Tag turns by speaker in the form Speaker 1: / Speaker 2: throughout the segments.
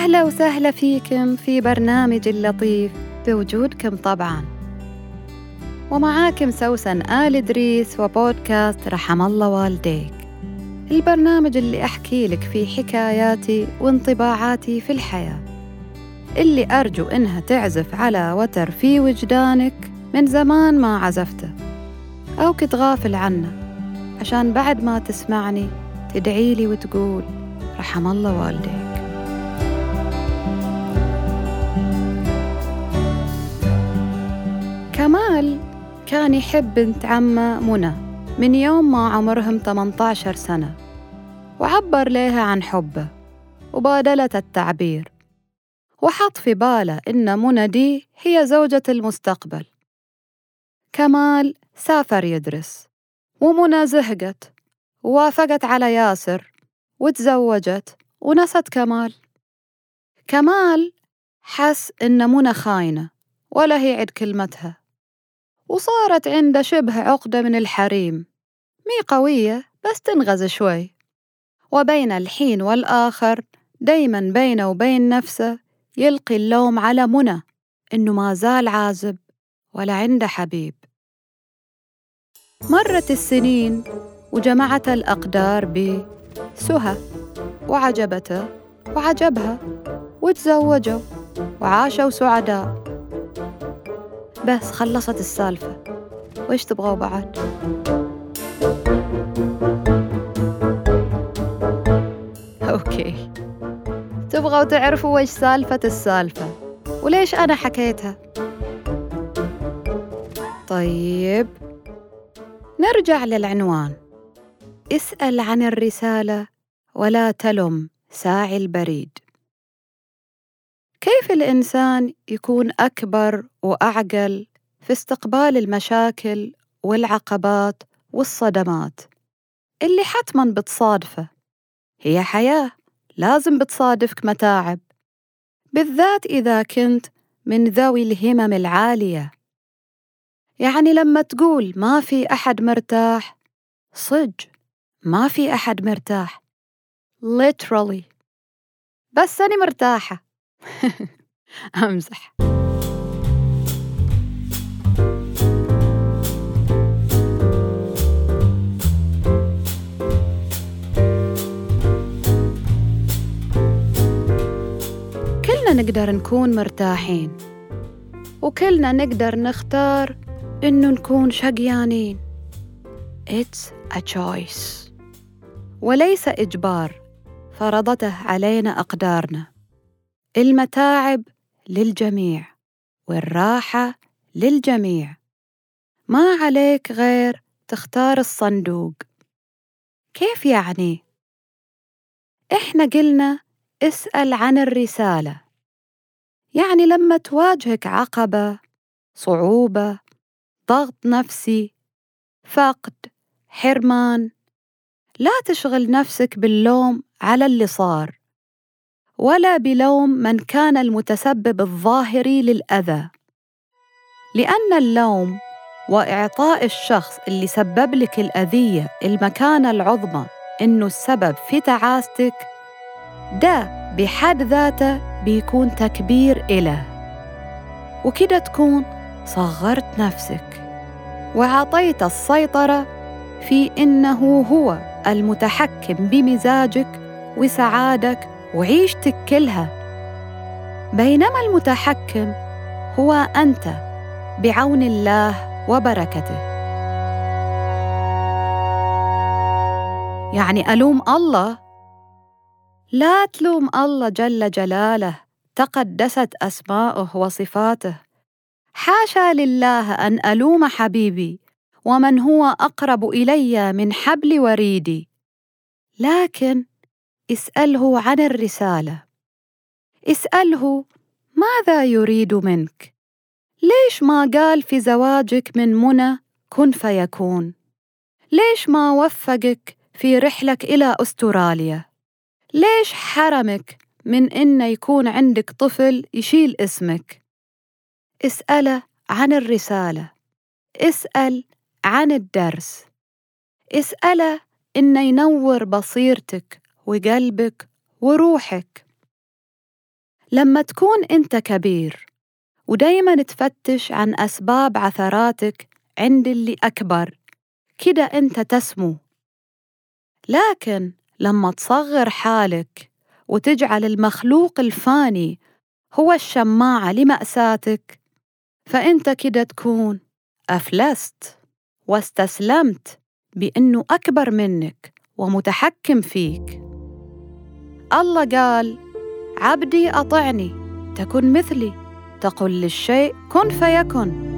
Speaker 1: أهلا وسهلا فيكم في برنامج اللطيف بوجودكم طبعا. ومعاكم سوسن آل إدريس وبودكاست رحم الله والديك. البرنامج اللي أحكي لك فيه حكاياتي وانطباعاتي في الحياة. اللي أرجو إنها تعزف على وتر في وجدانك من زمان ما عزفته. أو كنت غافل عنه عشان بعد ما تسمعني تدعيلي وتقول رحم الله والديك. كمال كان يحب بنت عمه منى من يوم ما عمرهم 18 سنة وعبر لها عن حبه وبادلت التعبير وحط في باله إن منى دي هي زوجة المستقبل. كمال سافر يدرس ومنى زهقت ووافقت على ياسر وتزوجت ونست كمال. كمال حس إن منى خاينة ولا هي عد كلمتها. وصارت عنده شبه عقدة من الحريم. مي قوية بس تنغز شوي. وبين الحين والآخر دايما بينه وبين نفسه يلقي اللوم على منى إنه ما زال عازب ولا عنده حبيب. مرت السنين وجمعت الأقدار بسهى وعجبته وعجبها وتزوجوا وعاشوا سعداء. بس خلصت السالفة. وإيش تبغوا بعد؟ أوكي. تبغوا تعرفوا وإيش سالفة السالفة. وليش أنا حكيتها؟ طيب. نرجع للعنوان. اسأل عن الرسالة ولا تلم ساعي البريد. كيف الإنسان يكون أكبر وأعقل في استقبال المشاكل والعقبات والصدمات؟ اللي حتماً بتصادفه. هي حياة لازم بتصادفك متاعب بالذات إذا كنت من ذوي الهمم العالية. يعني لما تقول ما في أحد مرتاح صج ما في أحد مرتاح. Literally. بس أنا مرتاحة. أمزح. كلنا نقدر نكون مرتاحين وكلنا نقدر نختار إنه نكون شقيانين. It's a choice. وليس إجبار فرضته علينا أقدارنا. المتاعب للجميع والراحة للجميع. ما عليك غير تختار الصندوق. كيف يعني؟ إحنا قلنا اسأل عن الرسالة. يعني لما تواجهك عقبة صعوبة ضغط نفسي فقد حرمان لا تشغل نفسك باللوم على اللي صار. ولا بلوم من كان المتسبب الظاهري للأذى. لأن اللوم وإعطاء الشخص اللي سبب لك الأذية المكانة العظمى إنه السبب في تعاستك ده بحد ذاته بيكون تكبير إله. وكده تكون صغرت نفسك وعطيت السيطرة في إنه هو المتحكم بمزاجك وسعادك وعيشتك كلها. بينما المتحكم هو أنت بعون الله وبركته. يعني ألوم الله؟ لا تلوم الله جل جلاله تقدست أسماؤه وصفاته. حاشا لله أن ألوم حبيبي ومن هو أقرب إلي من حبل وريدي. لكن اسأله عن الرسالة. اسأله ماذا يريد منك؟ ليش ما قال في زواجك من منى كن فيكون؟ ليش ما وفقك في رحلك إلى أستراليا؟ ليش حرمك من إنه يكون عندك طفل يشيل اسمك؟ اسأله عن الرسالة. اسأل عن الدرس. اسأله إنه ينور بصيرتك وقلبك وروحك. لما تكون أنت كبير ودايما تفتش عن أسباب عثراتك عند اللي أكبر كده أنت تسمو. لكن لما تصغر حالك وتجعل المخلوق الفاني هو الشماعة لمأساتك فأنت كده تكون أفلست واستسلمت بأنه أكبر منك ومتحكم فيك. الله قال عبدي أطعني تكن مثلي تقل للشيء كن فيكن.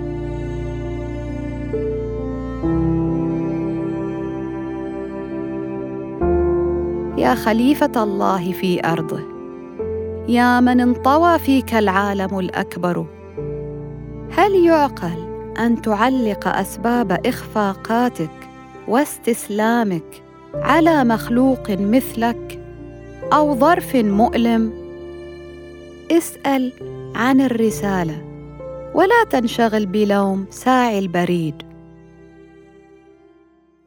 Speaker 1: يا خليفة الله في أرضه يا من انطوى فيك العالم الأكبر هل يعقل أن تعلق أسباب إخفاقاتك واستسلامك على مخلوق مثلك؟ أو ظرف مؤلم؟ اسأل عن الرسالة ولا تنشغل بلوم ساعي البريد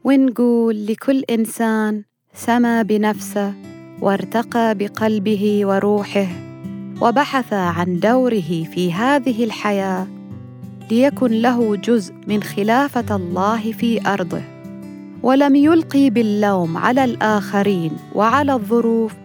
Speaker 1: ونقول لكل إنسان سما بنفسه وارتقى بقلبه وروحه وبحث عن دوره في هذه الحياة ليكن له جزء من خلافة الله في أرضه ولم يلقي باللوم على الآخرين وعلى الظروف